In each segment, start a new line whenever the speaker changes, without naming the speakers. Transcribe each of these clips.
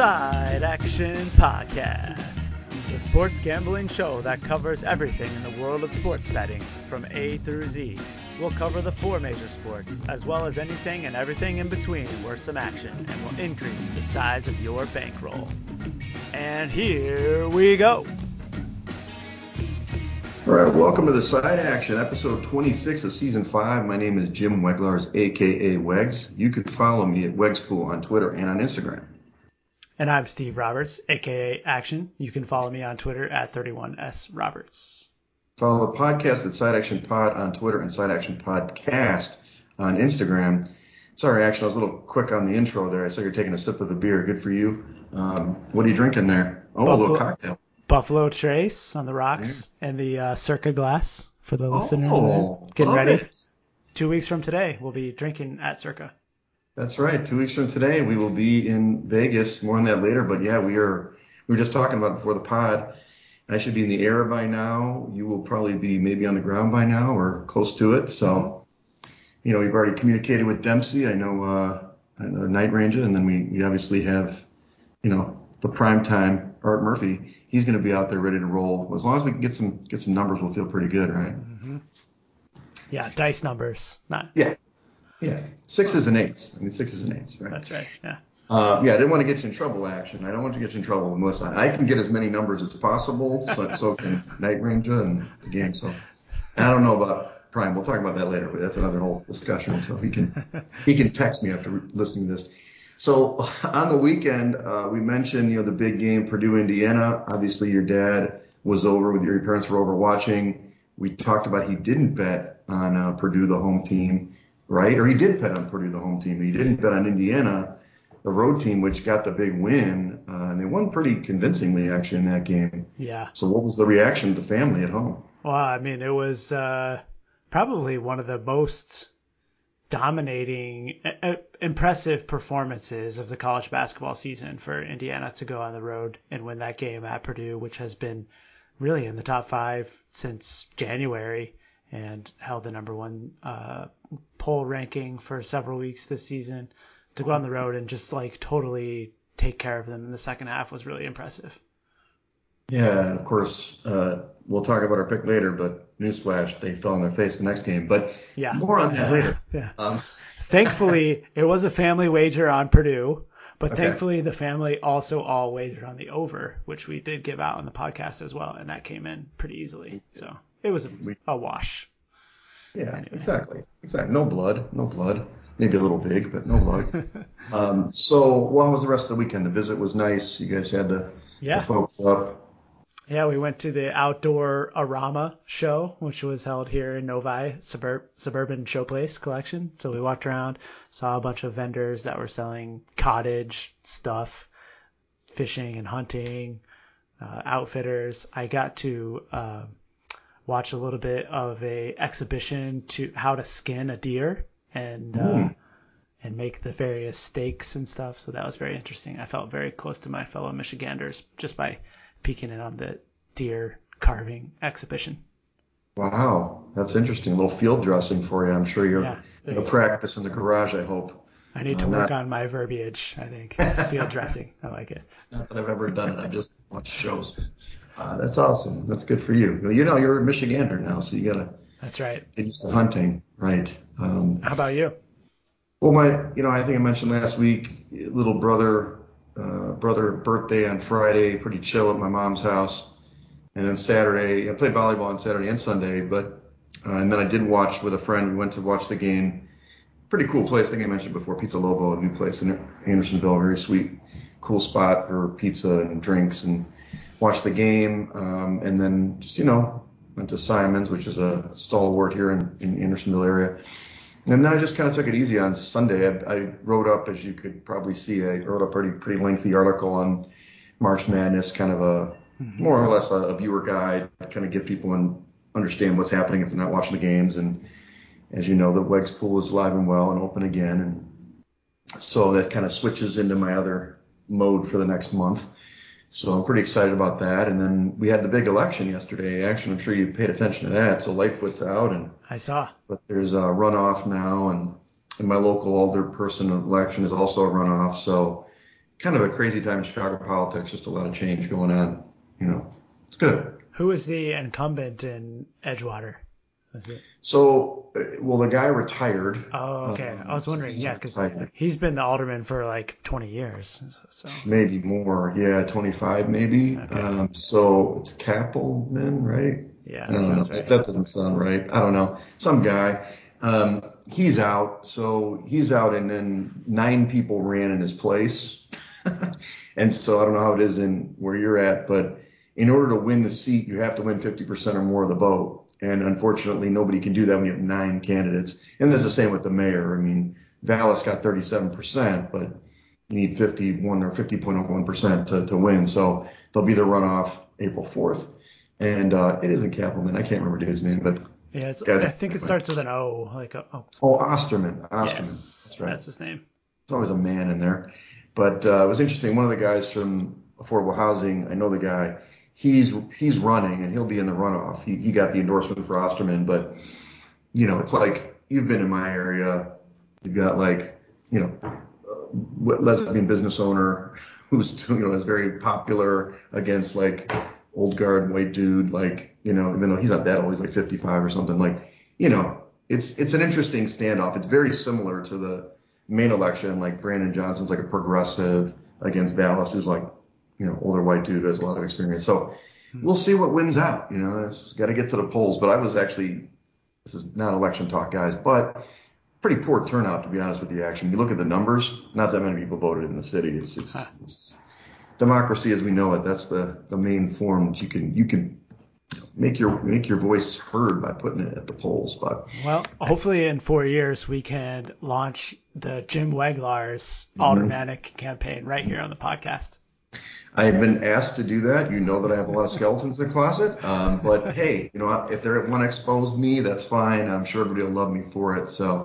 Side Action Podcast, the sports gambling show that covers everything in the world of sports betting from A through Z. We'll cover the four major sports, as well as anything and everything in between worth some action, and will increase the size of your bankroll. And here we go.
All right, welcome to the Side Action, episode 26 of season 5. My name is Jim Weglars, aka Wegs. You can follow me at Wegspool on Twitter and on Instagram.
And I'm Steve Roberts, aka Action. You can follow me on Twitter at 31sroberts.
Follow the podcast at Side Action Pod on Twitter and Side Action Podcast on Instagram. Sorry, Action, I was a little quick on the intro there. I saw you're taking a sip of a beer. Good for you. Um, what are you drinking there? Oh, a little cocktail.
Buffalo Trace on the rocks and the uh, Circa glass for the listeners.
Oh.
Getting ready.
it.
Two weeks from today, we'll be drinking at Circa.
That's right. Two weeks from today, we will be in Vegas. More on that later. But yeah, we are. We were just talking about it before the pod. I should be in the air by now. You will probably be maybe on the ground by now or close to it. So, you know, we've already communicated with Dempsey. I know, uh, I know Night Ranger, and then we, we obviously have, you know, the prime time Art Murphy. He's going to be out there ready to roll. As long as we can get some get some numbers, we'll feel pretty good, right? Mm-hmm.
Yeah, dice numbers. Not.
Yeah. Yeah. Sixes and eights. I mean, sixes and eights, right?
That's right. Yeah.
Uh, yeah, I didn't want to get you in trouble, action. I don't want to get you in trouble, Melissa. I can get as many numbers as possible, so, so can Night Ranger and the game. So I don't know about Prime. We'll talk about that later, but that's another whole discussion. So he can he can text me after listening to this. So on the weekend, uh, we mentioned you know the big game, Purdue Indiana. Obviously, your dad was over with your parents were over watching. We talked about he didn't bet on uh, Purdue, the home team, right? Or he did bet on Purdue, the home team. He didn't bet on Indiana the road team, which got the big win, uh, and they won pretty convincingly actually in that game.
Yeah.
So what was the reaction of the family at home?
Well, I mean, it was uh, probably one of the most dominating, uh, impressive performances of the college basketball season for Indiana to go on the road and win that game at Purdue, which has been really in the top five since January and held the number one uh, poll ranking for several weeks this season. To go on the road and just like totally take care of them in the second half was really impressive.
Yeah, and of course, uh, we'll talk about our pick later, but newsflash, they fell on their face the next game. But
Yeah.
more on that later.
Yeah.
Um,
Thankfully, it was a family wager on Purdue, but
Okay.
thankfully the family also all wagered on the over, which we did give out on the podcast as well, and that came in pretty easily. So it was a, a wash.
yeah,
Anyway.
exactly. Exactly. No blood. No blood. Maybe a little big, but no blood. um, so, what was the rest of the weekend? The visit was nice. You guys had the,
Yeah.
the folks up.
Yeah, we went to the Outdoorama show, which was held here in Novi Suburb Suburban Showplace Collection. So we walked around, saw a bunch of vendors that were selling cottage stuff, fishing and hunting, uh, outfitters. I got to uh, watch a little bit of a exhibition to how to skin a deer and uh,
Mm.
and make the various steaks and stuff. So that was very interesting. I felt very close to my fellow Michiganders just by peeking in on the deer carving exhibition.
Wow, that's interesting. A little field dressing for you. I'm sure you're
Yeah, you
practice in the garage, I hope.
I need to
Uh,
work
not-
on my verbiage. I think field dressing. I like it.
Not that I've ever done it. I've just watched shows. Uh, that's awesome. That's good for you. Well, you know, you're a Michigander now, so you got to
That's right.
get used to hunting, right? Um,
How about you?
well, my, you know, I think I mentioned last week, little brother, uh, brother birthday on Friday, pretty chill at my mom's house. And then Saturday, I played volleyball on Saturday and Sunday, but, uh, and then I did watch with a friend. We went to watch the game. Pretty cool place. I think I mentioned before, Pizza Lobo, a new place in Andersonville. Very sweet, cool spot for pizza and drinks and watched the game. Um, and then just, you know, went to Simon's, which is a stalwart here in, in Andersonville area. And then I just kind of took it easy on Sunday. I, I wrote up, as you could probably see, I wrote a pretty pretty lengthy article on March Madness, kind of a more or less a, a viewer guide, kind of give people and understand what's happening if they're not watching the games. And as you know, the Wegs pool is live and well and open again, and so that kind of switches into my other mode for the next month. So I'm pretty excited about that. And then we had the big election yesterday. Actually, I'm sure you paid attention to that. So Lightfoot's out, and
I saw.
but there's a runoff now, and and my local alder person election is also a runoff. So kind of a crazy time in Chicago politics. Just a lot of change going on. You know, it's good.
Who is the incumbent in Edgewater?
So, uh, well, the guy retired.
Oh, okay. Um, I was wondering, yeah, because he's been the alderman for like 20 years. So
maybe more, yeah, 25 maybe. Okay. Um, so it's Kappelman, right?
Yeah,
that, right. that doesn't sound right. I don't know. Some guy. Um, he's out. So he's out, and then nine people ran in his place. and so I don't know how it is in where you're at, but in order to win the seat, you have to win 50% or more of the vote. And unfortunately, nobody can do that when you have nine candidates. And that's the same with the mayor. I mean, Vallas got 37%, but you need 51 or 50.01% to, to win. So they'll be the runoff April 4th. And uh, it isn't Kappelman. I can't remember his name, but
yeah, I think it starts with an O, like a,
oh. Oh, Osterman. Osterman.
Yes, that's right. That's his name.
There's always a man in there. But uh, it was interesting. One of the guys from affordable housing, I know the guy he's he's running and he'll be in the runoff. He he got the endorsement for Osterman, but you know, it's like you've been in my area. You've got like you know, lesbian business owner who's you know is very popular against like old guard white dude, like you know, even though he's not that old, he's like 55 or something. Like you know, it's it's an interesting standoff. It's very similar to the main election. Like Brandon Johnson's like a progressive against Vallas, who's like you know, older white dude who has a lot of experience. So hmm. we'll see what wins out. You know, it's got to get to the polls. But I was actually, this is not election talk, guys, but pretty poor turnout to be honest with you. Actually, you look at the numbers, not that many people voted in the city. It's it's, it's democracy as we know it. That's the the main form that you can you can make your make your voice heard by putting it at the polls. But
well, hopefully in four years we can launch the Jim Weglar's mm-hmm. aldermanic campaign right here on the podcast.
I have been asked to do that. You know that I have a lot of skeletons in the closet. Um, but hey, you know, if they want to expose me, that's fine. I'm sure everybody will love me for it. So,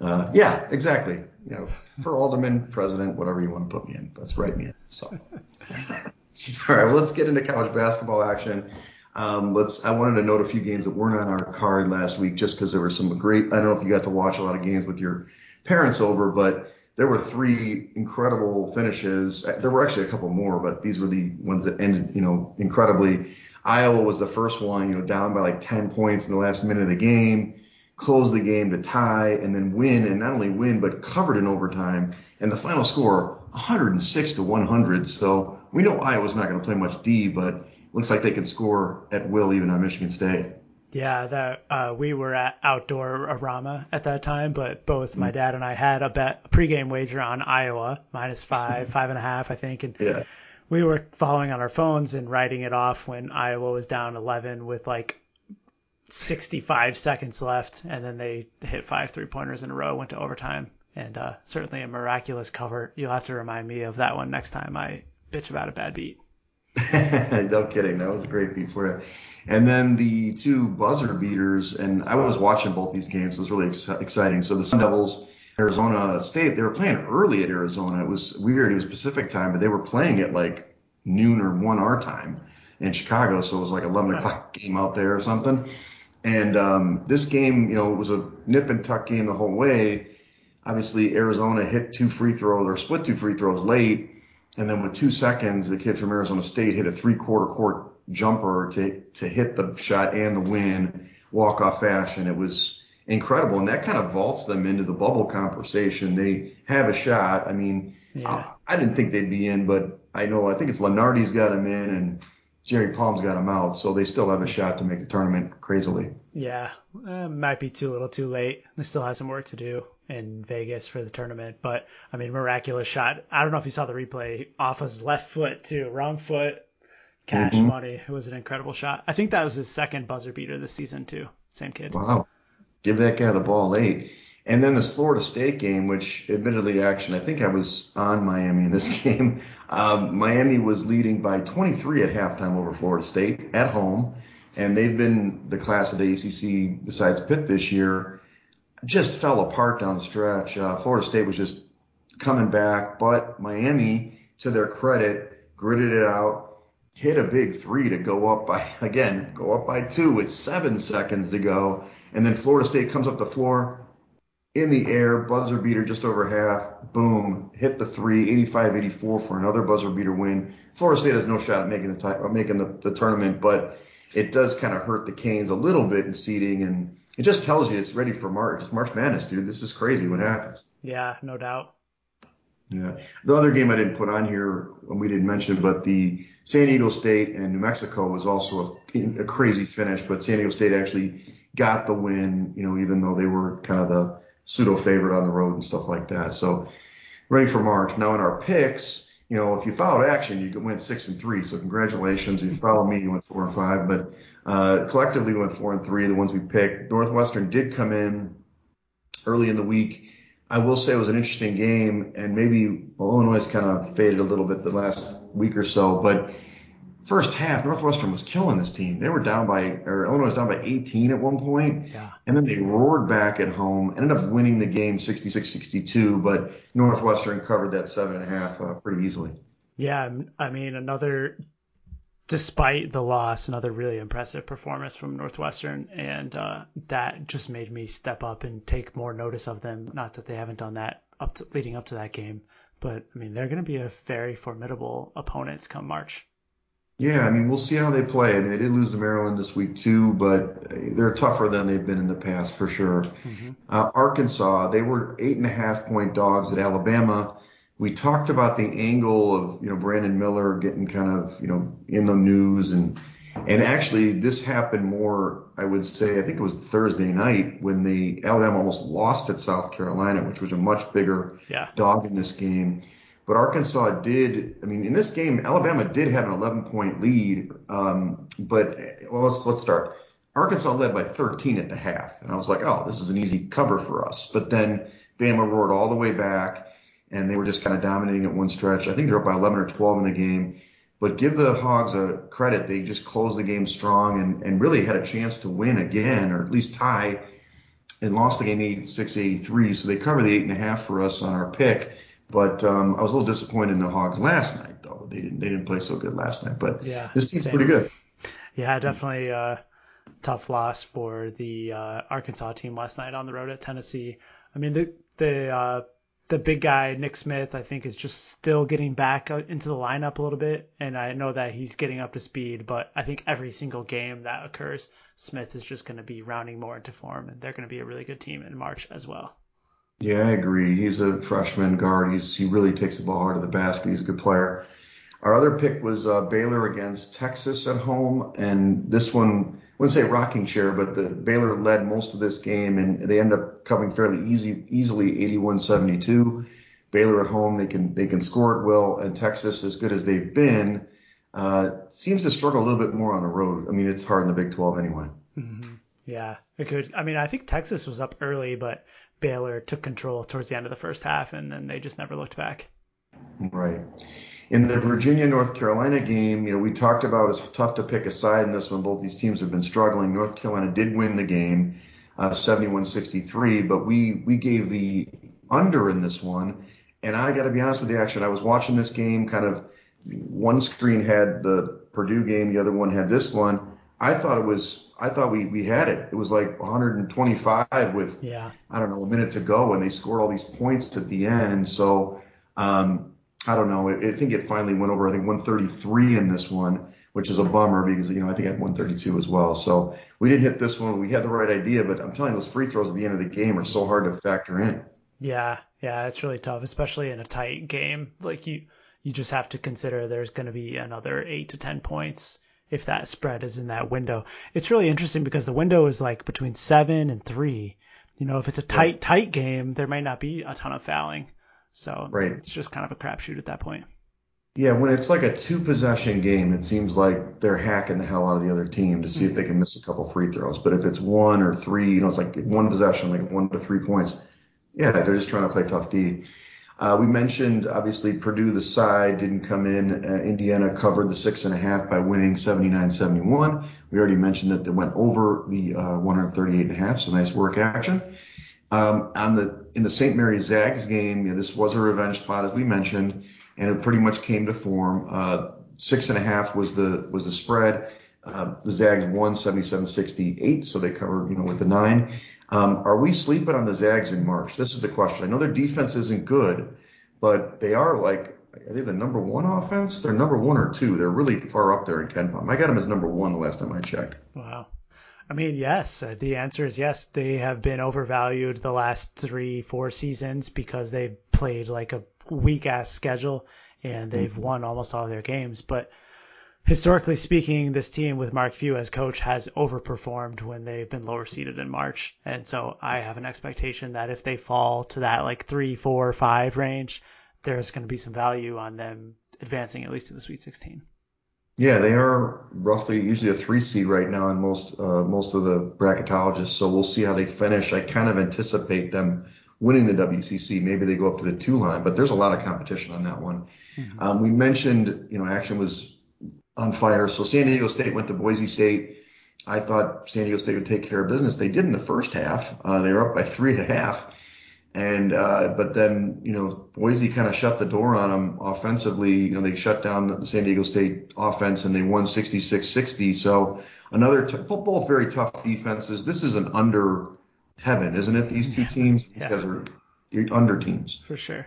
uh, yeah, exactly. You know, for alderman, president, whatever you want to put me in, let's write me in. So, all right, well, let's get into college basketball action. Um, let's. I wanted to note a few games that weren't on our card last week, just because there were some great. I don't know if you got to watch a lot of games with your parents over, but there were three incredible finishes. Uh, there were actually a couple more, but these were the ones that ended, you know, incredibly. Iowa was the first one, you know, down by like 10 points in the last minute of the game, close the game to tie, and then win, and not only win, but covered in overtime. And the final score, 106 to 100. So we know Iowa's not going to play much D, but looks like they can score at will even on Michigan State.
Yeah, that uh, we were at Outdoorama at that time, but both my mm. dad and I had a bet a pregame wager on Iowa minus five, five and a half, I think, and
yeah.
we were following on our phones and writing it off when Iowa was down 11 with like 65 seconds left, and then they hit five three pointers in a row, went to overtime, and uh, certainly a miraculous cover. You'll have to remind me of that one next time I bitch about a bad beat.
no kidding, that was a great beat for you. And then the two buzzer beaters, and I was watching both these games. It was really ex- exciting. So the Sun Devils, Arizona State, they were playing early at Arizona. It was weird. It was Pacific time, but they were playing at like noon or one our time in Chicago. So it was like 11 o'clock game out there or something. And um, this game, you know, it was a nip and tuck game the whole way. Obviously, Arizona hit two free throws or split two free throws late. And then with two seconds, the kid from Arizona State hit a three quarter court jumper to to hit the shot and the win walk off fashion. It was incredible, and that kind of vaults them into the bubble conversation. They have a shot. I mean, yeah. I, I didn't think they'd be in, but I know I think it's Lunardi's got them in and Jerry Palm's got them out, so they still have a shot to make the tournament crazily.
Yeah, uh, might be too little, too late. They still have some work to do in Vegas for the tournament, but I mean, miraculous shot. I don't know if you saw the replay off his left foot too, wrong foot, cash mm-hmm. money. It was an incredible shot. I think that was his second buzzer beater this season too. Same kid.
Wow. Give that guy the ball late. And then this Florida State game, which admittedly, action, I think I was on Miami in this game. Um, Miami was leading by 23 at halftime over Florida State at home, and they've been the class of the ACC besides Pitt this year. Just fell apart down the stretch. Uh, Florida State was just coming back, but Miami, to their credit, gritted it out hit a big three to go up by, again, go up by two with seven seconds to go. And then Florida State comes up the floor, in the air, buzzer beater just over half, boom, hit the three, 85-84 for another buzzer beater win. Florida State has no shot at making the t- making the, the tournament, but it does kind of hurt the Canes a little bit in seeding, and it just tells you it's ready for March. It's March Madness, dude. This is crazy what happens.
Yeah, no doubt.
Yeah. The other game I didn't put on here, and we didn't mention, but the San Diego State and New Mexico was also a, a crazy finish, but San Diego State actually got the win, you know, even though they were kind of the pseudo favorite on the road and stuff like that. So ready for March. Now in our picks, you know, if you followed action, you went six and three. So congratulations. If you follow me, you went four and five. But uh, collectively, we went four and three. The ones we picked. Northwestern did come in early in the week. I will say it was an interesting game, and maybe Illinois kind of faded a little bit the last week or so. But first half, Northwestern was killing this team. They were down by, or Illinois was down by 18 at one point,
yeah.
and then they roared back at home, ended up winning the game 66-62, but Northwestern covered that seven and a half uh, pretty easily.
Yeah, I mean another, despite the loss, another really impressive performance from Northwestern, and uh, that just made me step up and take more notice of them. Not that they haven't done that up to, leading up to that game, but I mean they're going to be a very formidable opponent come March.
Yeah, I mean, we'll see how they play. I mean, they did lose to Maryland this week too, but they're tougher than they've been in the past for sure. Mm-hmm. Uh, Arkansas, they were eight and a half point dogs at Alabama. We talked about the angle of you know Brandon Miller getting kind of you know in the news and and actually this happened more I would say I think it was Thursday night when the Alabama almost lost at South Carolina, which was a much bigger
yeah.
dog in this game. But Arkansas did. I mean, in this game, Alabama did have an 11 point lead. Um, but well, let's let's start. Arkansas led by 13 at the half, and I was like, oh, this is an easy cover for us. But then Bama roared all the way back, and they were just kind of dominating at one stretch. I think they're up by 11 or 12 in the game. But give the Hogs a credit; they just closed the game strong and, and really had a chance to win again, or at least tie, and lost the game 86-83. So they cover the eight and a half for us on our pick. But um, I was a little disappointed in the Hogs last night, though. They didn't they didn't play so good last night. But
yeah,
this team's
same.
pretty good.
Yeah, definitely a tough loss for the uh, Arkansas team last night on the road at Tennessee. I mean, the the uh, the big guy Nick Smith, I think, is just still getting back into the lineup a little bit, and I know that he's getting up to speed. But I think every single game that occurs, Smith is just going to be rounding more into form, and they're going to be a really good team in March as well.
Yeah, I agree. He's a freshman guard. He's he really takes the ball hard to the basket. He's a good player. Our other pick was uh, Baylor against Texas at home, and this one I wouldn't say rocking chair, but the Baylor led most of this game, and they end up covering fairly easy, easily 81-72. Baylor at home, they can they can score it well, and Texas, as good as they've been, uh, seems to struggle a little bit more on the road. I mean, it's hard in the Big 12 anyway.
Mm-hmm. Yeah, it could. I mean, I think Texas was up early, but Baylor took control towards the end of the first half, and then they just never looked back.
Right. In the Virginia North Carolina game, you know, we talked about it's tough to pick a side in this one. Both these teams have been struggling. North Carolina did win the game, uh, 71-63, but we we gave the under in this one. And I got to be honest with you, actually, I was watching this game. Kind of one screen had the Purdue game, the other one had this one. I thought it was I thought we we had it. It was like 125 with
yeah.
I don't know a minute to go, and they scored all these points at the end. So um, I don't know. I, I think it finally went over. I think 133 in this one, which is a bummer because you know I think I had 132 as well. So we didn't hit this one. We had the right idea, but I'm telling you, those free throws at the end of the game are so hard to factor in.
Yeah, yeah, it's really tough, especially in a tight game. Like you, you just have to consider there's going to be another eight to ten points if that spread is in that window. It's really interesting because the window is like between seven and three. You know, if it's a tight, right. tight game, there might not be a ton of fouling. So
right.
it's just kind of a crapshoot at that point.
Yeah, when it's like a two possession game, it seems like they're hacking the hell out of the other team to see mm-hmm. if they can miss a couple free throws. But if it's one or three, you know, it's like one possession, like one to three points. Yeah, they're just trying to play tough D. Uh, we mentioned obviously Purdue, the side didn't come in. Uh, Indiana covered the six and a half by winning 79-71. We already mentioned that they went over the uh, 138 and a half, so nice work action. Um, on the in the St. Mary Zags game, yeah, this was a revenge spot as we mentioned, and it pretty much came to form. Uh, six and a half was the was the spread. Uh, the Zags won 77-68, so they covered you know with the nine. Um, are we sleeping on the Zags in March? This is the question. I know their defense isn't good, but they are like, are they the number one offense? They're number one or two. They're really far up there in KenPom. I got them as number one the last time I checked.
Wow. I mean, yes. Uh, the answer is yes. They have been overvalued the last three, four seasons because they've played like a weak ass schedule and they've mm-hmm. won almost all their games. But historically speaking, this team with Mark Few as coach has overperformed when they've been lower seeded in March. And so I have an expectation that if they fall to that like three, four, five range, there's going to be some value on them advancing at least to the Sweet 16.
Yeah, they are roughly usually a three seed right now in most uh, most of the bracketologists. So we'll see how they finish. I kind of anticipate them winning the WCC. Maybe they go up to the two line, but there's a lot of competition on that one. Mm-hmm. Um, we mentioned, you know, action was on fire. So San Diego State went to Boise State. I thought San Diego State would take care of business. They did in the first half. Uh, they were up by three and a half. And, uh, but then, you know, Boise kind of shut the door on them offensively. You know, they shut down the San Diego State offense and they won 66-60. So another, t- both very tough defenses. This is an under heaven, isn't it? These two teams, these yeah. guys are under teams.
For sure.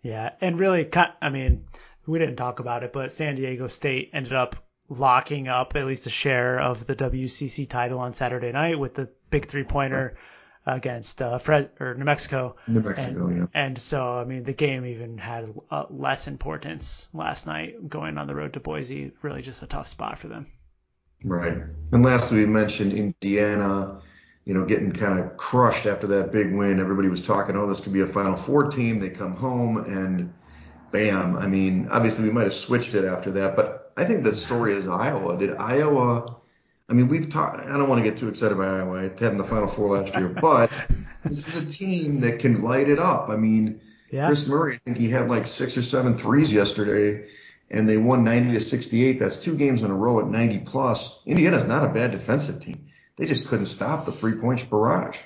Yeah. And really, I mean, we didn't talk about it, but San Diego State ended up locking up at least a share of the WCC title on Saturday night with the big three pointer against uh, Fres- or New Mexico.
New Mexico,
and,
yeah.
And so, I mean, the game even had uh, less importance last night going on the road to Boise. Really just a tough spot for them.
Right. And lastly, we mentioned Indiana, you know, getting kind of crushed after that big win. Everybody was talking, oh, this could be a Final Four team. They come home and bam. I mean, obviously we might have switched it after that, but I think the story is Iowa. Did Iowa? I mean, we've talked. I don't want to get too excited about Iowa. In the Final Four last year, but this is a team that can light it up. I mean, yeah. Kris Murray, I think he had like six or seven threes yesterday, and they won 90 to 68. That's two games in a row at 90 plus. Indiana's not a bad defensive team. They just couldn't stop the three point barrage.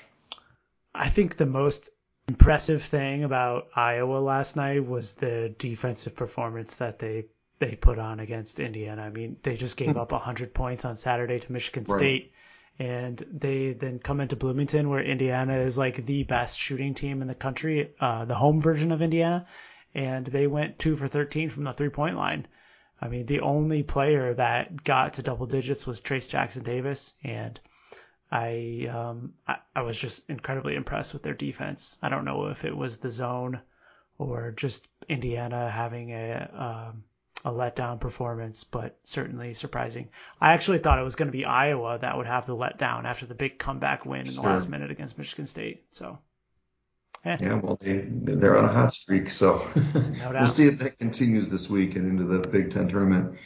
I think the most impressive thing about Iowa last night was the defensive performance that they they put on against Indiana. I mean, they just gave hmm. up 100 points on Saturday to Michigan State. And they then come into Bloomington, where Indiana is like the best shooting team in the country, uh, the home version of Indiana. And they went two for 13 from the three point line. I mean, the only player that got to double digits was Trayce Jackson Davis. And I, um, I, I was just incredibly impressed with their defense. I don't know if it was the zone or just Indiana having a, um, a letdown performance, but certainly surprising. I actually thought it was going to be Iowa that would have the letdown after the big comeback win in the last minute against Michigan State. So.
Eh. Yeah, well, they they're on a hot streak, so no we'll see if that continues this week and into the Big Ten tournament.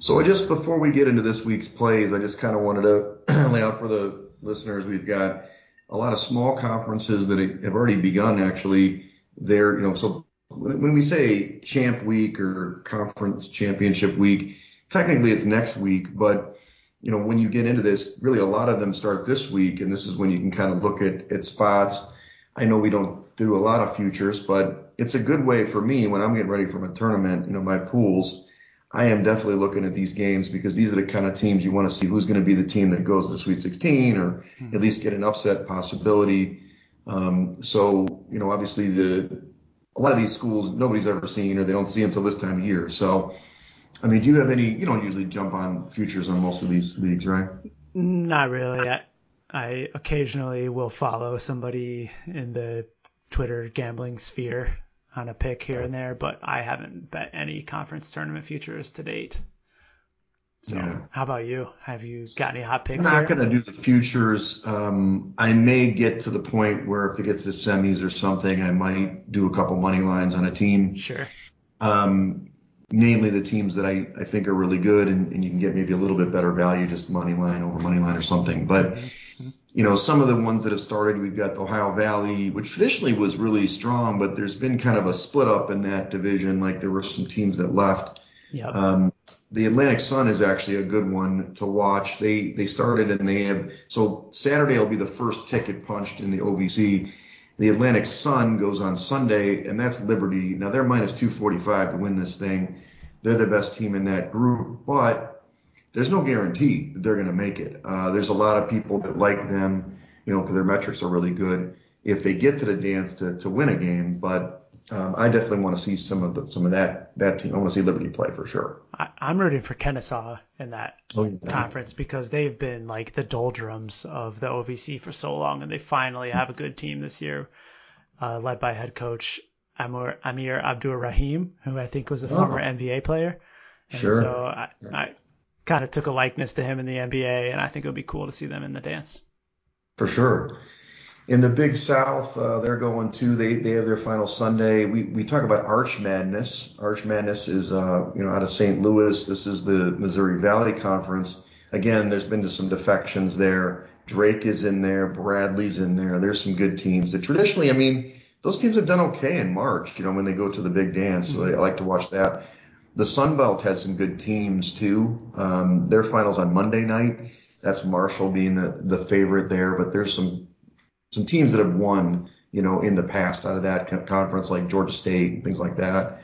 So I just before we get into this week's plays, I just kind of wanted to lay out for the listeners. We've got a lot of small conferences that have already begun. Actually, there, you know, so when we say champ week or conference championship week, technically it's next week, but you know, when you get into this, really a lot of them start this week, and this is when you can kind of look at, at spots. I know we don't do a lot of futures, but it's a good way for me when I'm getting ready for my tournament, you know, my pools. I am definitely looking at these games because these are the kind of teams you want to see who's going to be the team that goes to the Sweet 16 or mm-hmm. at least get an upset possibility. Um, so, you know, obviously the a lot of these schools nobody's ever seen or they don't see until this time of year. So, I mean, do you have any? You don't usually jump on futures on most of these leagues, right?
Not really. I, I occasionally will follow somebody in the Twitter gambling sphere on a pick here and there, but I haven't bet any conference tournament futures to date. So yeah. how about you? Have you got any hot picks?
I'm not going to do the futures. Um, I may get to the point where if it gets to semis or something, I might do a couple money lines on a team.
Sure.
Um, namely the teams that I, I think are really good and, and you can get maybe a little bit better value, just money line over money line or something. But, mm-hmm. you know, some of the ones that have started, we've got the Ohio Valley, which traditionally was really strong, but there's been kind of a split up in that division. Like there were some teams that left.
Yep.
Um, the Atlantic Sun is actually a good one to watch. They they started and they have so Saturday will be the first ticket punched in the OVC. The Atlantic Sun goes on Sunday, and that's Liberty. Now they're minus 245 to win this thing. They're the best team in that group, but there's no guarantee that they're going to make it. Uh, there's a lot of people that like them. you know, because their metrics are really good if they get to the dance to, to win a game. But um, I definitely want to see some of the, some of that that team. I want to see Liberty play for sure.
I, I'm rooting for Kennesaw in that
Oh, yeah.
conference because they've been like the doldrums of the OVC for so long, and they finally have a good team this year, uh, led by head coach Amir, Amir Abdur Rahim, who I think was a former NBA player. And
Sure.
so I, I kind of took a likeness to him in the NBA, and I think it would be cool to see them in the dance.
For sure. In the Big South, uh, they're going to. They they have their final Sunday. We we talk about Arch Madness. Arch Madness is uh, you know out of St. Louis. This is the Missouri Valley Conference. Again, there's been some defections there. Drake is in there. Bradley's in there. There's some good teams. That traditionally, I mean, those teams have done okay in March. You know when they go to the big dance. So I, like to watch that. The Sun Belt has some good teams too. Um, their finals on Monday night. That's Marshall being the, the favorite there, but there's some some teams that have won, you know, in the past out of that conference, like Georgia State and things like that.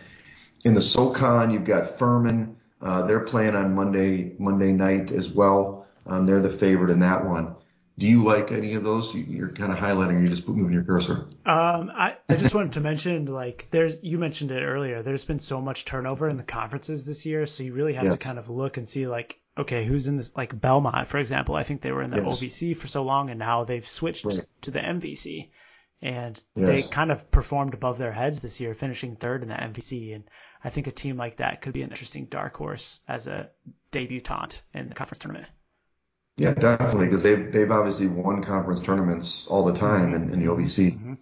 In the SoCon, you've got Furman. Uh, they're playing on Monday Monday night as well. Um, they're the favorite in that one. Do you like any of those? You, you're kind of highlighting. You're just moving your cursor.
Um, I, I just wanted to mention, like, there's you mentioned it earlier. There's been so much turnover in the conferences this year, so you really have to kind of look and see, like, okay, who's in this? Like Belmont, for example. I think they were in the
Yes.
OVC for so long, and now they've switched
Right.
to the MVC, and they kind of performed above their heads this year, finishing third in the MVC. And I think a team like that could be an interesting dark horse as a debutante in the conference tournament.
Yeah, definitely, because they've they've obviously won conference tournaments all the time in, in the OVC.
Mhm.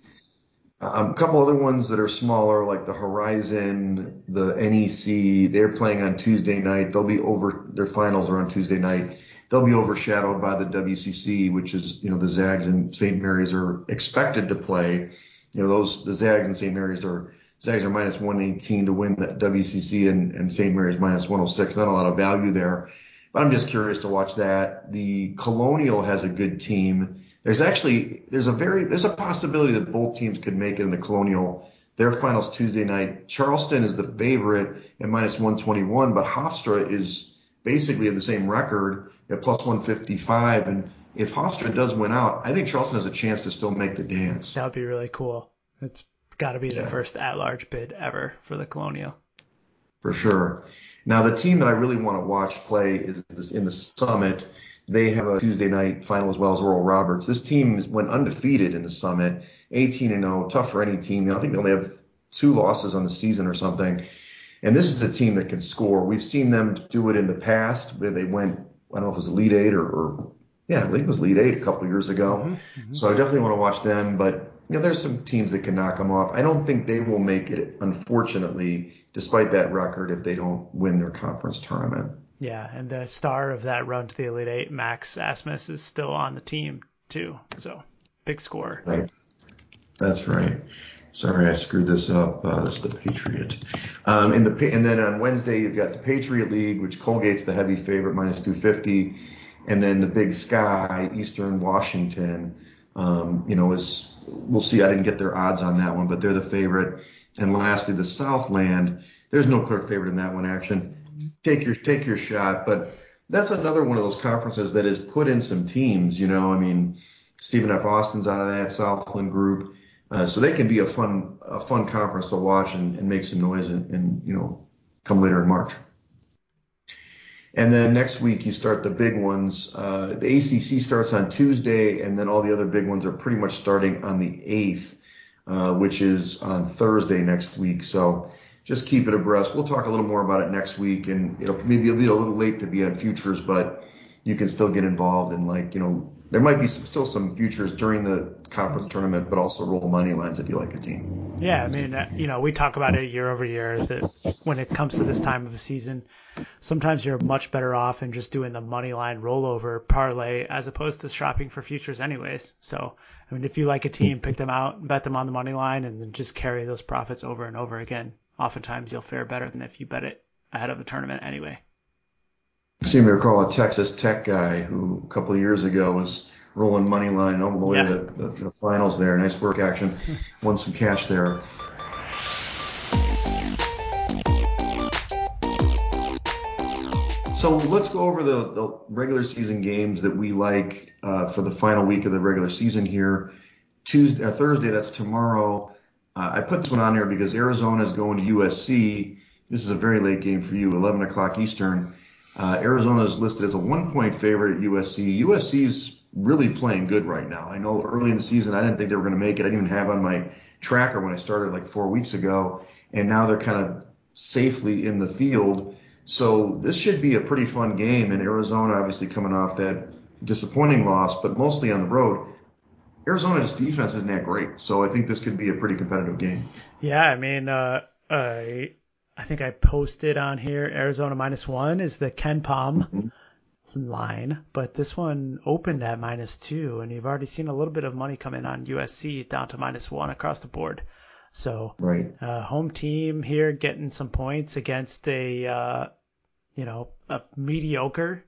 Um, a couple other ones that are smaller, like the Horizon, the NEC. They're playing on Tuesday night. They'll be over. Their finals are on Tuesday night. They'll be overshadowed by the WCC, which is you know the Zags and St. Mary's are expected to play. You know those the Zags and St. Mary's are Zags are minus 118 to win the WCC and, and St. Mary's minus 106. Not a lot of value there. But I'm just curious to watch that. The Colonial has a good team. There's actually there's a very there's a possibility that both teams could make it in the Colonial. Their finals Tuesday night. Charleston is the favorite at minus 121, but Hofstra is basically at the same record at plus 155. And if Hofstra does win out, I think Charleston has a chance to still make the dance.
That would be really cool. It's got to be the
Yeah.
first at-large bid ever for the Colonial.
for sure. Now, the team that I really want to watch play is this, in the Summit. They have a Tuesday night final as well as Oral Roberts. This team went undefeated in the Summit, 18 and 0, tough for any team. I think they only have two losses on the season or something. And this is a team that can score. We've seen them do it in the past where they went, I don't know if it was Elite Eight or, or yeah, I think it was Elite Eight a couple years ago. Mm-hmm. Mm-hmm. So I definitely want to watch them. But you know, there's some teams that can knock them off. I don't think they will make it, unfortunately, despite that record, if they don't win their conference tournament.
Yeah, and the star of that run to the Elite Eight, Max Abmas, is still on the team too. So big score.
Right. That's right. Sorry, I screwed this up. Uh, is the Patriot. Um, in the and then on Wednesday you've got the Patriot League, which Colgate's the heavy favorite, minus 250, and then the Big Sky, Eastern Washington. Um, you know, is we'll see. I didn't get their odds on that one, but they're the favorite. And lastly, the Southland. There's no clear favorite in that one. Action. Take your take your shot, but that's another one of those conferences that has put in some teams. You know, I mean, Stephen F. Austin's out of that Southland group. Uh, so they can be a fun, a fun conference to watch and, and make some noise and, and, you know, come later in March. And then next week you start the big ones. Uh, the ACC starts on Tuesday, and then all the other big ones are pretty much starting on the 8th, uh, which is on Thursday next week. So just keep it abreast. We'll talk a little more about it next week, and it'll maybe it'll be a little late to be on futures, but you can still get involved and like you know there might be some, still some futures during the conference tournament, but also roll money lines if you like a team.
Yeah, I mean, uh, you know, we talk about it year over year that when it comes to this time of the season, sometimes you're much better off in just doing the money line rollover parlay as opposed to shopping for futures anyways. So, I mean, if you like a team, pick them out, bet them on the money line, and then just carry those profits over and over again. Oftentimes you'll fare better than if you bet it ahead of the tournament anyway.
I seem to recall a Texas Tech guy who a couple of years ago was rolling money line all the way
Yeah.
to the, the, finals there. Nice work action. Won some cash there. So let's go over the, the regular season games that we like uh, for the final week of the regular season here. Tuesday, uh, Thursday, that's tomorrow. Uh, I put this one on here because Arizona is going to USC. This is a very late game for you, 11 o'clock Eastern. Uh, Arizona is listed as a one point favorite at USC. USC's really playing good right now. I know early in the season I didn't think they were going to make it. I didn't even have on my tracker when I started like four weeks ago, and now they're kind of safely in the field. So this should be a pretty fun game. And Arizona obviously coming off that disappointing loss, but mostly on the road. Arizona's defense isn't that great, so I think this could be a pretty competitive game.
Yeah, I mean, uh, I I think I posted on here Arizona minus one is the KenPom mm-hmm. Line, but this one opened at minus two, and you've already seen a little bit of money come in on USC down to minus one across the board. So,
right.
uh, home team here getting some points against a uh, you know a mediocre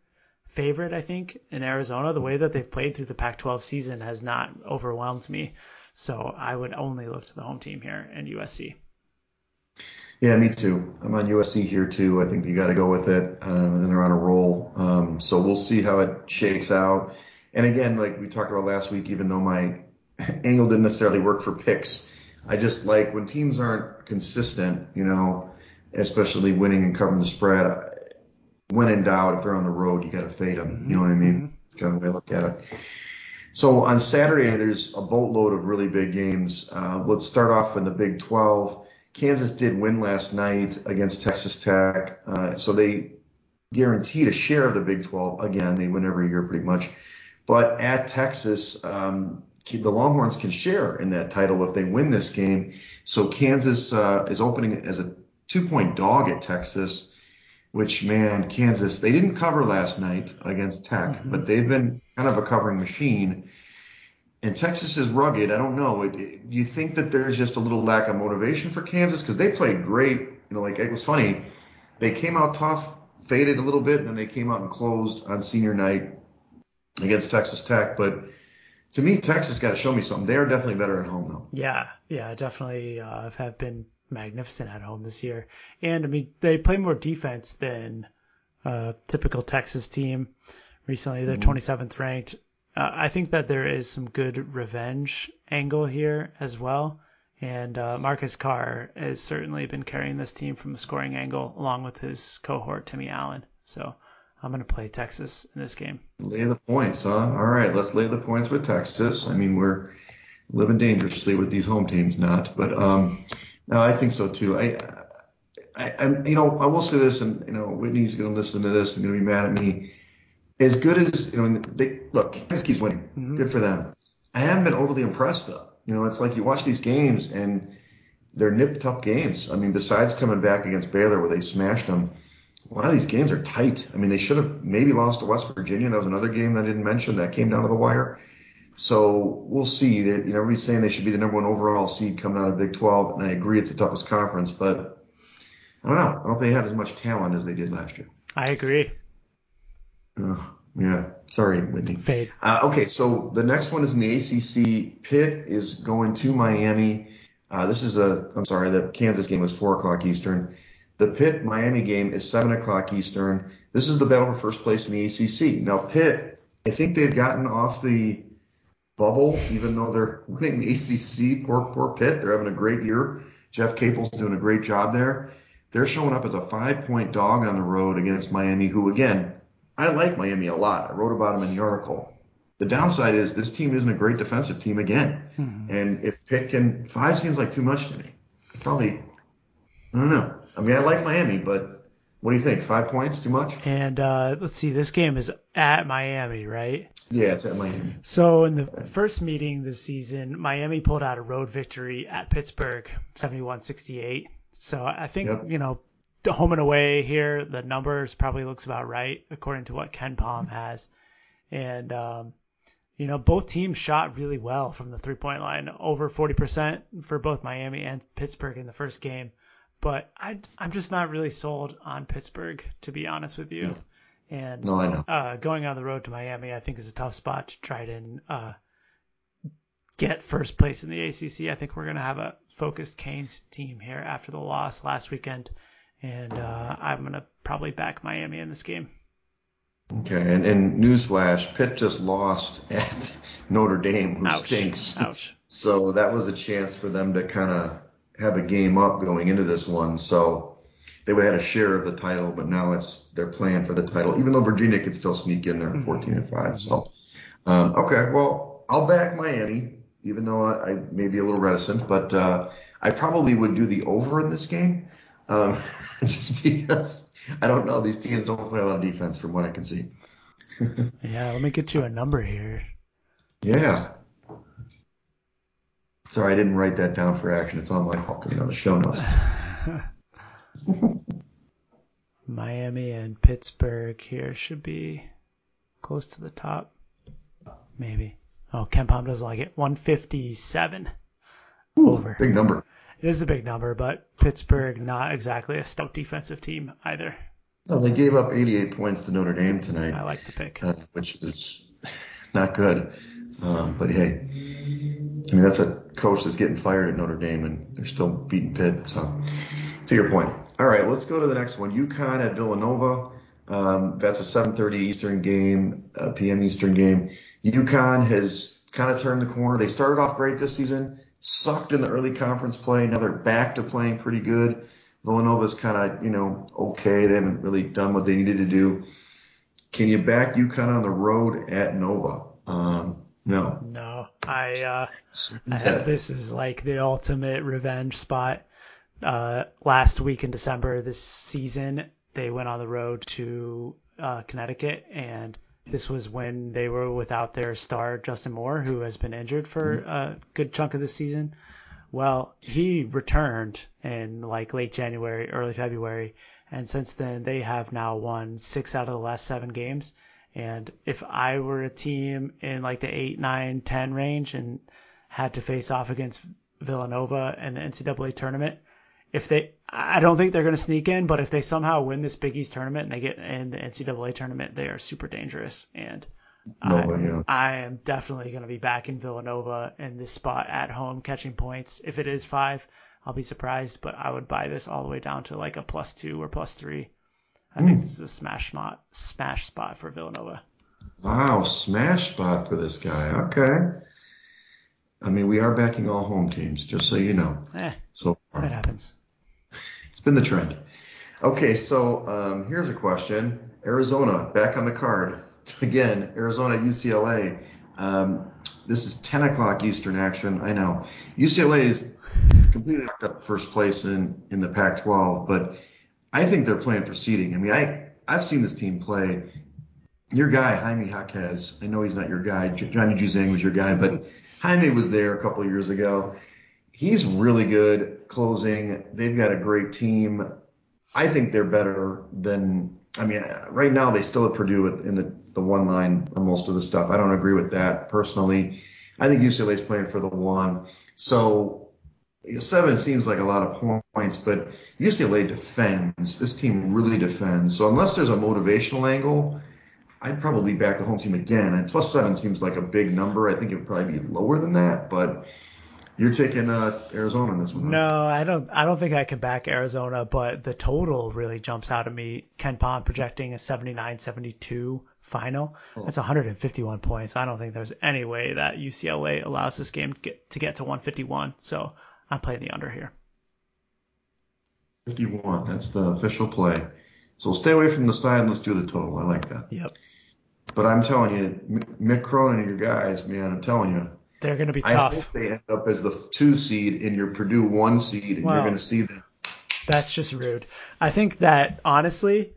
favorite, I think, in Arizona. The way that they've played through the Pac-12 season has not overwhelmed me. So I would only look to the home team here in USC.
Yeah, me too. I'm on USC here too. I think you got to go with it, um, and they're on a roll. Um, so we'll see how it shakes out. And again, like we talked about last week, even though my angle didn't necessarily work for picks, I just like when teams aren't consistent, you know, especially winning and covering the spread when in doubt, if they're on the road, you got to fade them. You know what I mean? Mm-hmm. It's kind of the way I look at it. So on Saturday, there's a boatload of really big games. Uh, let's start off in the Big 12. Kansas did win last night against Texas Tech, uh, so they guaranteed a share of the Big 12. Again, they win every year pretty much. But at Texas, um, the Longhorns can share in that title if they win this game. So Kansas uh, is opening as a two-point dog at Texas which man, Kansas, they didn't cover last night against Tech, mm-hmm. but they've been kind of a covering machine. And Texas is rugged. I don't know. It, it, you think that there's just a little lack of motivation for Kansas because they played great. You know, like it was funny. They came out tough, faded a little bit, and then they came out and closed on senior night against Texas Tech. But to me, Texas got to show me something. They are definitely better at home, though.
Yeah, yeah, definitely uh, have been magnificent at home this year. And I mean, they play more defense than a typical Texas team. Recently, they're mm-hmm. 27th ranked. Uh, I think that there is some good revenge angle here as well. And uh, Marcus Carr has certainly been carrying this team from a scoring angle, along with his cohort Timmy Allen. So I'm going to play Texas in this game.
Lay the points, huh? All right, let's lay the points with Texas. I mean, we're living dangerously with these home teams, not, but um, no, I think so too. I, I, I you know, I will say this, and you know, Whitney's going to listen to this and going to be mad at me. As good as you know, they look, Kansas keeps winning. Mm-hmm. Good for them. I haven't been overly impressed though. You know, it's like you watch these games and they're nipped up games. I mean, besides coming back against Baylor where they smashed them, a lot of these games are tight. I mean, they should have maybe lost to West Virginia. That was another game I didn't mention that came down to the wire. So we'll see. That you know, everybody's saying they should be the number one overall seed coming out of Big 12, and I agree it's the toughest conference, but I don't know. I don't think they have as much talent as they did last year.
I agree.
Uh, yeah. Sorry, Whitney.
Fade.
Uh, okay, so the next one is in the ACC. Pitt is going to Miami. Uh, this is a. I'm sorry, the Kansas game was four o'clock Eastern. The Pitt Miami game is seven o'clock Eastern. This is the battle for first place in the ACC. Now Pitt, I think they've gotten off the bubble, even though they're winning the ACC. Poor, poor Pitt. They're having a great year. Jeff Capel's doing a great job there. They're showing up as a five point dog on the road against Miami, who again, I like Miami a lot. I wrote about them in the article. The downside is this team isn't a great defensive team again. Mm-hmm. And if Pitt can, five seems like too much to me. Probably, I don't know. I mean, I like Miami, but what do you think? Five points, too much?
And uh, let's see, this game is at Miami, right?
Yeah, it's at Miami.
So in the first meeting this season, Miami pulled out a road victory at Pittsburgh, 71-68. So I think yep. you know, home and away here, the numbers probably looks about right according to what KenPom has, and um, you know both teams shot really well from the three point line, over 40% for both Miami and Pittsburgh in the first game. But I, I'm just not really sold on Pittsburgh, to be honest with you. And
no, I know.
Uh, going on the road to Miami, I think is a tough spot to try to uh, get first place in the ACC. I think we're going to have a focused Canes team here after the loss last weekend, and uh, I'm going to probably back Miami in this game.
Okay, and, and newsflash, Pitt just lost at Notre Dame, who
Ouch.
stinks.
Ouch.
So that was a chance for them to kind of have a game up going into this one. So they would have had a share of the title, but now it's they're playing for the title, even though Virginia could still sneak in there at 14 and 5. So, um, okay, well, I'll back Miami, even though I, I may be a little reticent, but uh, I probably would do the over in this game, um, just because I don't know. These teams don't play a lot of defense from what I can see.
Yeah, let me get you a number here.
Yeah. Sorry, I didn't write that down for action. It's on my fault because on the show notes.
Miami and Pittsburgh here should be close to the top. Maybe. Oh, KenPom doesn't like it. 157 over.
Big number.
It is a big number, but Pittsburgh not exactly a stout defensive team either.
No, they gave up 88 points to Notre Dame tonight.
I like the pick.
uh, which is not good. Um, but hey, I mean that's a coach that's getting fired at Notre Dame, and they're still beating Pitt. So, to your point. All right, let's go to the next one. UConn at Villanova. Um, that's a 7:30 Eastern game, uh, PM Eastern game. UConn has kind of turned the corner. They started off great this season, sucked in the early conference play. Now they're back to playing pretty good. Villanova's kind of, you know, okay. They haven't really done what they needed to do. Can you back UConn on the road at Nova? Um, no.
No, I uh, I
Is
have
that-
this is like the ultimate revenge spot. Uh, last week in December this season, they went on the road to uh, Connecticut, and this was when they were without their star Justin Moore, who has been injured for mm-hmm. a good chunk of the season. Well, he returned in like late January, early February, and since then they have now won six out of the last seven games. And if I were a team in like the eight, nine, ten range and had to face off against Villanova in the NCAA tournament, if they, I don't think they're going to sneak in, but if they somehow win this Big East tournament and they get in the NCAA tournament, they are super dangerous. And I,
Nova, yeah.
I am definitely going to be back in Villanova in this spot at home catching points. If it is five, I'll be surprised, but I would buy this all the way down to like a plus two or plus three. I think this is a smash spot, smash spot for Villanova.
Wow, smash spot for this guy. Okay. I mean, we are backing all home teams, just so you know.
Eh,
So
it
far.
happens.
Been the trend. Okay, so um, here's a question. Arizona, back on the card. Again, Arizona, UCLA. Um, this is 10 o'clock Eastern action. I know. UCLA is completely locked up first place in, in the Pac-12, but I think they're playing for seeding. I mean, I, I've seen this team play. Your guy, Jaime Jaquez, I know he's not your guy. Johnny Juzang was your guy, but Jaime was there a couple years ago. He's really good closing. They've got a great team. I think they're better than. I mean, right now they still at Purdue in the, the one line on most of the stuff. I don't agree with that personally. I think UCLA's playing for the one. So seven seems like a lot of points, but UCLA defends. This team really defends. So unless there's a motivational angle, I'd probably back the home team again. And plus seven seems like a big number. I think it would probably be lower than that, but you're taking uh, Arizona in this one. huh?
No, I don't. I don't think I can back Arizona, but the total really jumps out at me. KenPom projecting a 79-72 final. That's 151 points. I don't think there's any way that UCLA allows this game to get to get to 151. So I'm playing the under here.
51. That's the official play. So stay away from the side and let's do the total. I like that.
Yep,
But I'm telling you, Mick Cronin and your guys, man, I'm telling you,
they're going to be
I
tough.
hope they end up as the two seed in your Purdue one seed, and
Wow.
you're going to see them.
That's just rude. I think that honestly,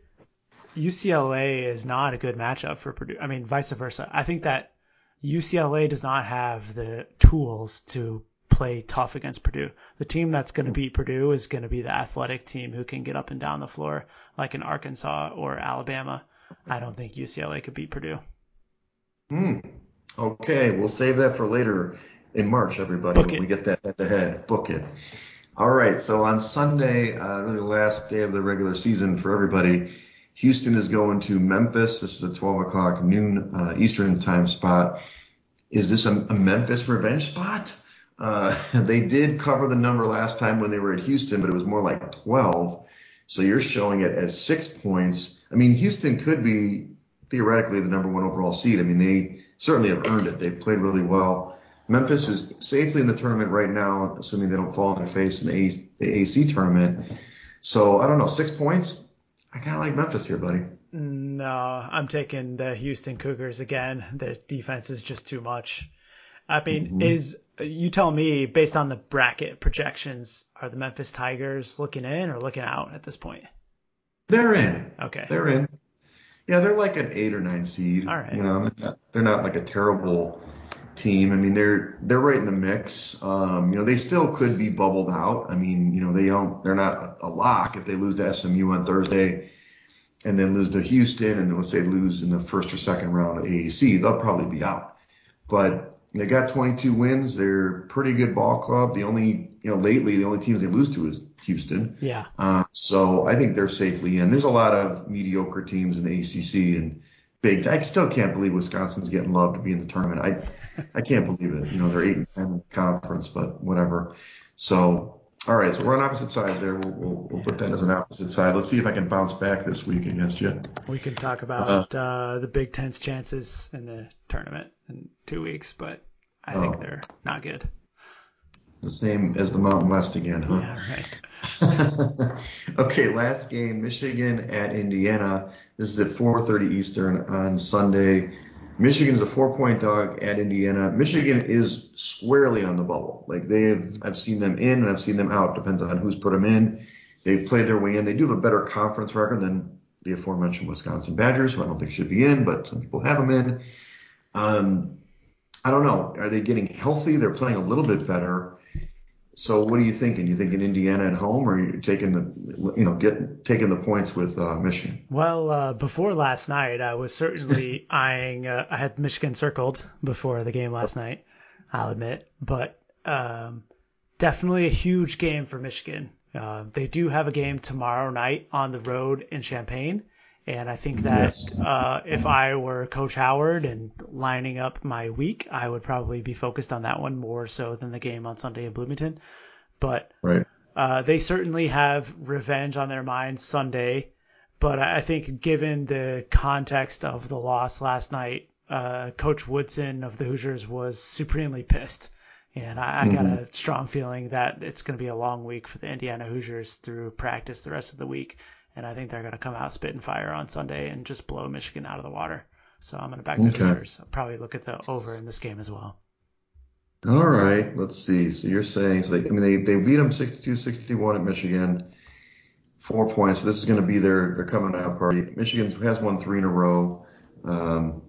UCLA is not a good matchup for Purdue. I mean, vice versa. I think that UCLA does not have the tools to play tough against Purdue. The team that's going to beat Purdue is going to be the athletic team who can get up and down the floor, like in Arkansas or Alabama. I don't think UCLA could beat Purdue.
Okay, we'll save that for later in March, everybody.
Book
when
it.
we get that head to head, book it. All right. So on Sunday, uh, really the last day of the regular season for everybody, Houston is going to Memphis. This is a 12 o'clock noon uh, Eastern time spot. Is this a, a Memphis revenge spot? Uh, they did cover the number last time when they were at Houston, but it was more like 12. So you're showing it as six points. I mean, Houston could be theoretically the number one overall seed. I mean, they certainly have earned it. They've played really well. Memphis is safely in the tournament right now, assuming they don't fall on their face in the, a- the AC tournament. So I don't know, six points. I kind of like Memphis here, buddy.
No, I'm taking the Houston Cougars again. The defense is just too much. I mean, mm-hmm. is you tell me based on the bracket projections, are the Memphis Tigers looking in or looking out at this point?
They're in.
Okay.
They're in. Yeah, they're like an eight or nine seed.
All right.
You know, they're not, like a terrible team. I mean, they're they're right in the mix. Um, you know, they still could be bubbled out. I mean, you know, they don't they're not a lock if they lose to SMU on Thursday and then lose to Houston and let's say lose in the first or second round of AAC, they'll probably be out. But they got 22 wins. They're pretty good ball club. The only, you know, lately the only teams they lose to is Houston.
Yeah.
Uh, so I think they're safely in. There's a lot of mediocre teams in the ACC and big. I still can't believe Wisconsin's getting loved to be in the tournament. I I can't believe it. You know, they're eight and ten conference, but whatever. So all right, so we're on opposite sides there. We'll, we'll, we'll, put that as an opposite side. Let's see if I can bounce back this week against you.
We can talk about uh, uh, the Big Ten's chances in the tournament in two weeks, but I oh. think they're not good.
The same as the Mountain West again, huh?
Yeah,
right. okay, last game, Michigan at Indiana. This is at 4:30 Eastern on Sunday. Michigan is a four-point dog at Indiana. Michigan is squarely on the bubble. Like they have, I've seen them in and I've seen them out. Depends on who's put them in. They've played their way in. They do have a better conference record than the aforementioned Wisconsin Badgers, who I don't think should be in, but some people have them in. Um, I don't know. Are they getting healthy? They're playing a little bit better. So what are you thinking? You thinking Indiana at home, or you're you taking the, you know, getting taking the points with uh, Michigan?
Well, uh, before last night, I was certainly eyeing. Uh, I had Michigan circled before the game last night. I'll admit, but um, definitely a huge game for Michigan. Uh, they do have a game tomorrow night on the road in Champaign, and I think that yes. uh, if I were Coach Howard and lining up my week, I would probably be focused on that one more so than the game on Sunday in Bloomington. But
right.
uh, they certainly have revenge on their minds Sunday. But I think given the context of the loss last night, uh, Coach Woodson of the Hoosiers was supremely pissed. And I, I got mm-hmm. a strong feeling that it's going to be a long week for the Indiana Hoosiers through practice the rest of the week and I think they're going to come out spitting fire on Sunday and just blow Michigan out of the water. So I'm going to back the okay. Hoosiers. I'll probably look at the over in this game as well.
All right, let's see. So you're saying, so they, I mean, they, they beat them 62-61 at Michigan, four points. This is going to be their, their coming out party. Michigan has won three in a row. Um,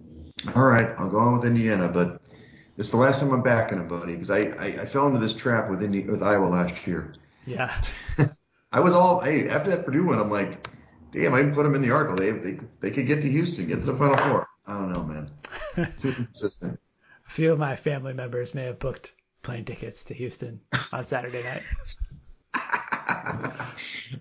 all right, I'll go on with Indiana, but it's the last time I'm backing them, buddy, because I, I, I fell into this trap with Indi- with Iowa last year.
Yeah.
I was all hey after that Purdue one, I'm like, damn, I even put them in the article. They they they could get to Houston, get to the Final Four. I don't know, man. Too consistent.
A few of my family members may have booked plane tickets to Houston on Saturday night.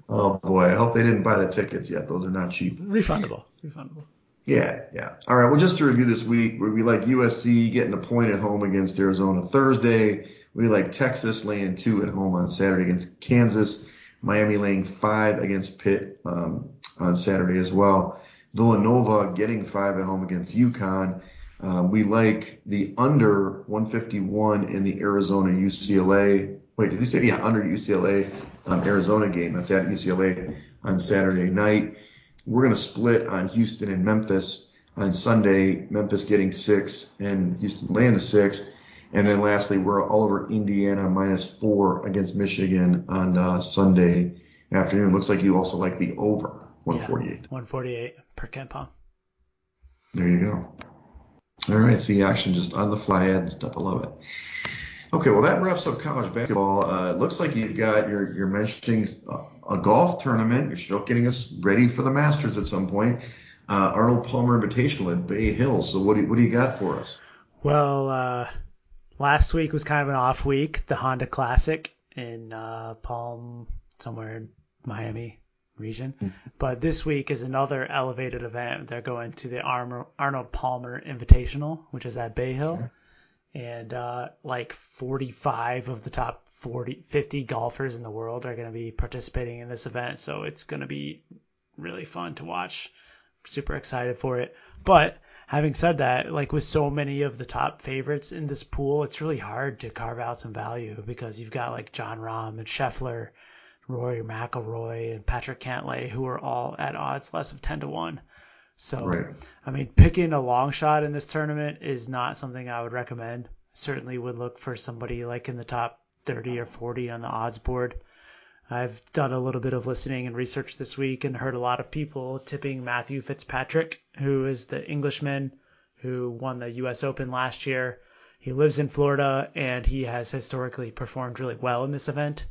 oh boy, I hope they didn't buy the tickets yet. Those are not cheap.
Refundable. Refundable.
Yeah, yeah. All right. Well, just to review this week, we like USC getting a point at home against Arizona Thursday. We like Texas laying two at home on Saturday against Kansas. Miami laying five against Pitt um, on Saturday as well. Villanova getting five at home against UConn. Um, we like the under 151 in the Arizona UCLA. Wait, did you say yeah under UCLA um, Arizona game? That's at UCLA on Saturday night. We're gonna split on Houston and Memphis on Sunday. Memphis getting six and Houston laying the six. And then lastly, we're all over Indiana minus four against Michigan on uh, Sunday afternoon. Looks like you also like the over 148. Yeah,
148 per KenPom.
There you go. All right, see action just on the fly ad, just up below it. Okay, well that wraps up college basketball. Uh, it looks like you've got you're you're mentioning a, a golf tournament. You're still getting us ready for the Masters at some point. Uh, Arnold Palmer Invitational at Bay Hill. So what do you, what do you got for us?
Well, uh, last week was kind of an off week, the Honda Classic in uh, Palm, somewhere in Miami region. Mm-hmm. But this week is another elevated event. They're going to the Arnold Palmer Invitational, which is at Bay Hill. And uh, like 45 of the top 40, 50 golfers in the world are going to be participating in this event. So it's going to be really fun to watch. super excited for it. But having said that, like with so many of the top favorites in this pool, it's really hard to carve out some value because you've got like Jon Rahm and Scheffler, Rory McIlroy, and Patrick Cantlay, who are all at odds less of 10 to 1. So,
Right.
I mean, picking a long shot in this tournament is not something I would recommend. Certainly would look for somebody like in the top 30 or 40 on the odds board. I've done a little bit of listening and research this week and heard a lot of people tipping Matthew Fitzpatrick, who is the Englishman who won the US Open last year. He lives in Florida and he has historically performed really well in this event.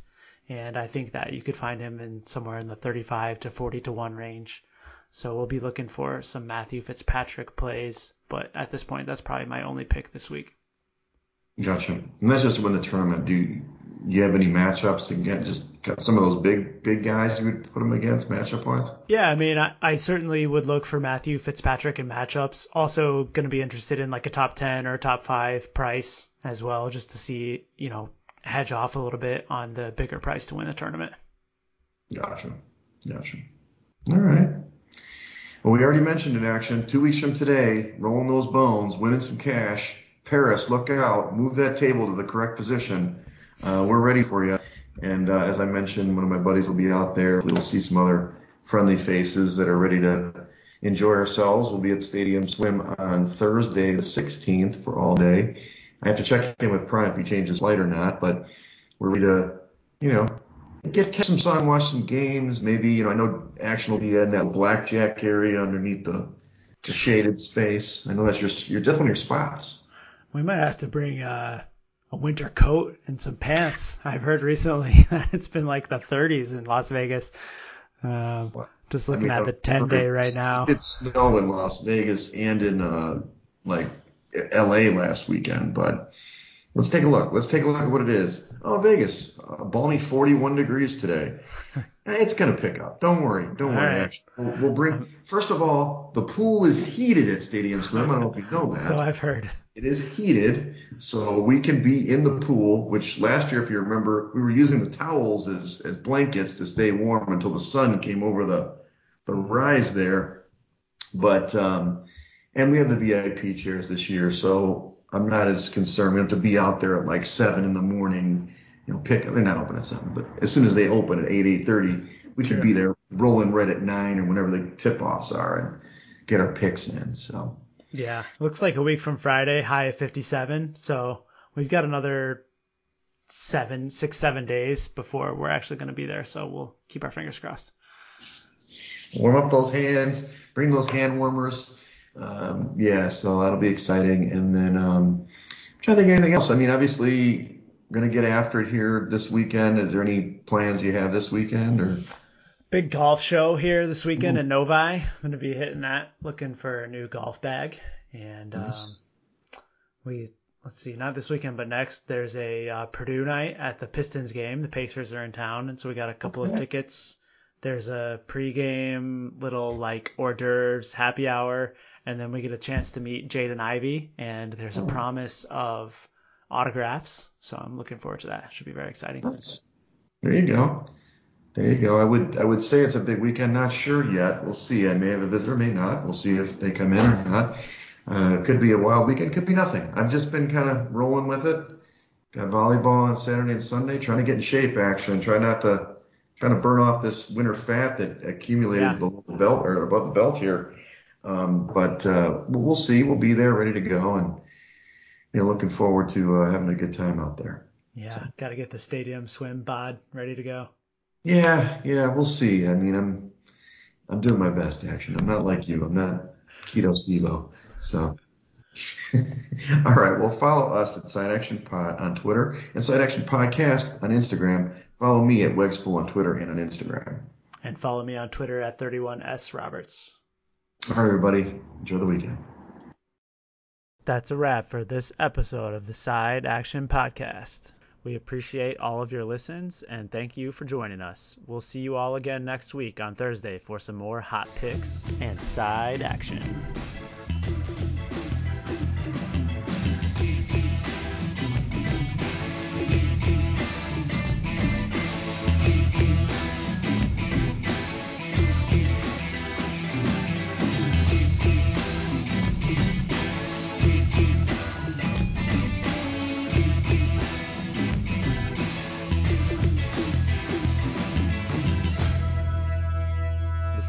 And I think that you could find him in somewhere in the 35 to 40 to 1 range. So we'll be looking for some Matthew Fitzpatrick plays, but at this point, that's probably my only pick this week.
Gotcha. And that's just to win the tournament. Do you, you have any matchups again? Just got some of those big big guys you would put them against matchup wise?
Yeah, I mean, I, I certainly would look for Matthew Fitzpatrick in matchups. Also, going to be interested in like a top 10 or top 5 price as well, just to see, you know, hedge off a little bit on the bigger price to win the tournament.
Gotcha. Gotcha. All right. Well, we already mentioned in action two weeks from today, rolling those bones, winning some cash. Paris, look out, move that table to the correct position. Uh, we're ready for you. And uh, as I mentioned, one of my buddies will be out there. We'll see some other friendly faces that are ready to enjoy ourselves. We'll be at Stadium Swim on Thursday, the 16th, for all day. I have to check in with Prime if he changes light or not, but we're ready to, you know, get catch some sun, watch some games. Maybe, you know, I know action will be in that blackjack area underneath the, the shaded space. I know that's your, your that's one of your spots.
We might have to bring uh, a winter coat and some pants. I've heard recently that it's been like the 30s in Las Vegas. Um, just looking
I mean,
at the 10 day right now.
It snowed in Las Vegas and in uh, like L.A. last weekend, but let's take a look. Let's take a look at what it is. Oh, Vegas, uh, balmy 41 degrees today. It's gonna pick up. Don't worry. Don't
All
worry.
right.
We'll, we'll bring. First of all, the pool is heated at Stadium Swim. I don't know if you know that.
So I've heard.
It is heated, so we can be in the pool, which last year, if you remember, we were using the towels as, as blankets to stay warm until the sun came over the, the rise there. But, um, and we have the VIP chairs this year, so I'm not as concerned. We have to be out there at like seven in the morning, you know, pick, they're not open at seven, but as soon as they open at eight, eight thirty, we should
Sure.
be there rolling red at nine or whenever the tip offs are and get our picks in. So.
Yeah, looks like a week from Friday, high of 57. So we've got another seven, six, seven days before we're actually going to be there. So we'll keep our fingers crossed.
warm up those hands, bring those hand warmers. Um, yeah, so that'll be exciting. And then um, I'm trying to think of anything else. I mean, obviously, going to get after it here this weekend. Is there any plans you have this weekend? Or
Big golf show here this weekend in Novi. I'm going to be hitting that, looking for a new golf bag. And um, we, let's see, not this weekend, but next, there's a uh, Purdue night at the Pistons game. The Pacers are in town, and so we got a couple of tickets. There's a pregame little like hors d'oeuvres happy hour, and then we get a chance to meet Jaden Ivey, and there's a
Oh.
promise of autographs. So I'm looking forward to that. Should be very exciting.
Nice. There you go. There you go. I would I would say it's a big weekend. Not sure yet. We'll see. I may have a visitor, may not. We'll see if they come in or not. Uh, could be a wild weekend. Could be nothing. I've just been kind of rolling with it. Got volleyball on Saturday and Sunday. Trying to get in shape. Actually, try not to trying to burn off this winter fat that accumulated
Yeah.
below the belt or above the belt here. Um, but uh, we'll we'll see. We'll be there, ready to go, and you know, looking forward to uh, having a good time out there.
Yeah, got to get the stadium swim bod ready to go.
Yeah, yeah, we'll see. I mean, I'm I'm doing my best, action. I'm not like you. I'm not keto Stevo. So, all right. Well, follow us at Side Action Pod on Twitter and Side Action Podcast on Instagram. Follow me at Wegspool on Twitter and on Instagram.
And follow me on Twitter at 31S Roberts.
All right, everybody. Enjoy the weekend.
That's a wrap for this episode of the Side Action Podcast. We appreciate all of your listens and thank you for joining us. We'll see you all again next week on Thursday for some more hot picks and side action.